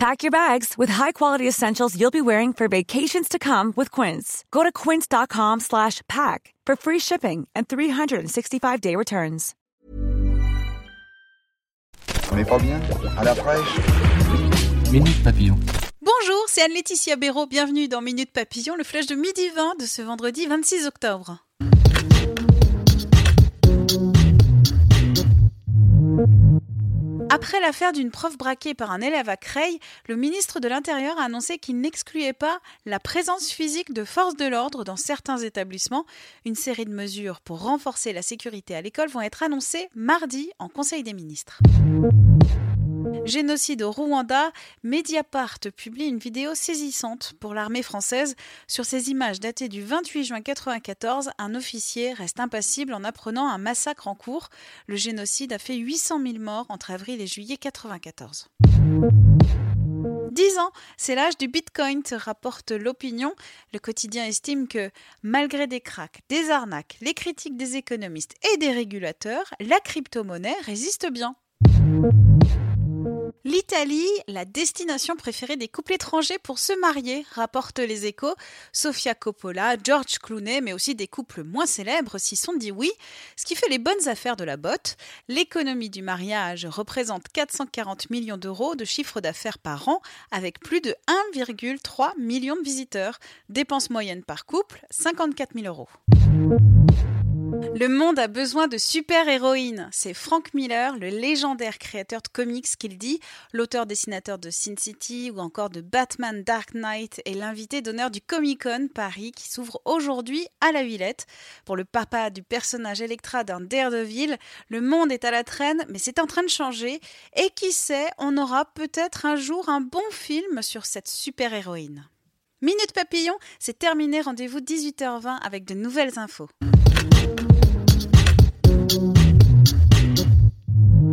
Pack your bags with high-quality essentials you'll be wearing for vacations to come with Quince. Go to quince.com slash pack for free shipping and 365-day returns. On n'est pas bien? À la fraîche? Minute Papillon. Bonjour, c'est Anne-Laetitia Béraud. Bienvenue dans Minute Papillon, le flash de midi 20 de ce vendredi 26 octobre. Après l'affaire d'une prof braquée par un élève à Creil, le ministre de l'Intérieur a annoncé qu'il n'excluait pas la présence physique de forces de l'ordre dans certains établissements. Une série de mesures pour renforcer la sécurité à l'école vont être annoncées mardi en Conseil des ministres. Génocide au Rwanda, Mediapart publie une vidéo saisissante pour l'armée française. Sur ces images datées du 28 juin 1994, un officier reste impassible en apprenant un massacre en cours. Le génocide a fait 800 000 morts entre avril et juillet 1994. 10 ans, c'est l'âge du Bitcoin, rapporte l'opinion. Le quotidien estime que, malgré des cracks, des arnaques, les critiques des économistes et des régulateurs, la crypto-monnaie résiste bien. L'Italie, la destination préférée des couples étrangers pour se marier, rapportent les échos. Sofia Coppola, George Clooney, mais aussi des couples moins célèbres s'y sont dit oui, ce qui fait les bonnes affaires de la botte. L'économie du mariage représente 440 millions d'euros de chiffre d'affaires par an, avec plus de 1,3 million de visiteurs. Dépenses moyennes par couple, 54 000 euros. Le monde a besoin de super-héroïnes. C'est Frank Miller, le légendaire créateur de comics, qui le dit. L'auteur-dessinateur de Sin City ou encore de Batman Dark Knight est l'invité d'honneur du Comic Con Paris qui s'ouvre aujourd'hui à la Villette. Pour le papa du personnage Electra d'un Daredevil, le monde est à la traîne, mais c'est en train de changer. Et qui sait, on aura peut-être un jour un bon film sur cette super-héroïne. Minute Papillon, c'est terminé. Rendez-vous 18h20 avec de nouvelles infos.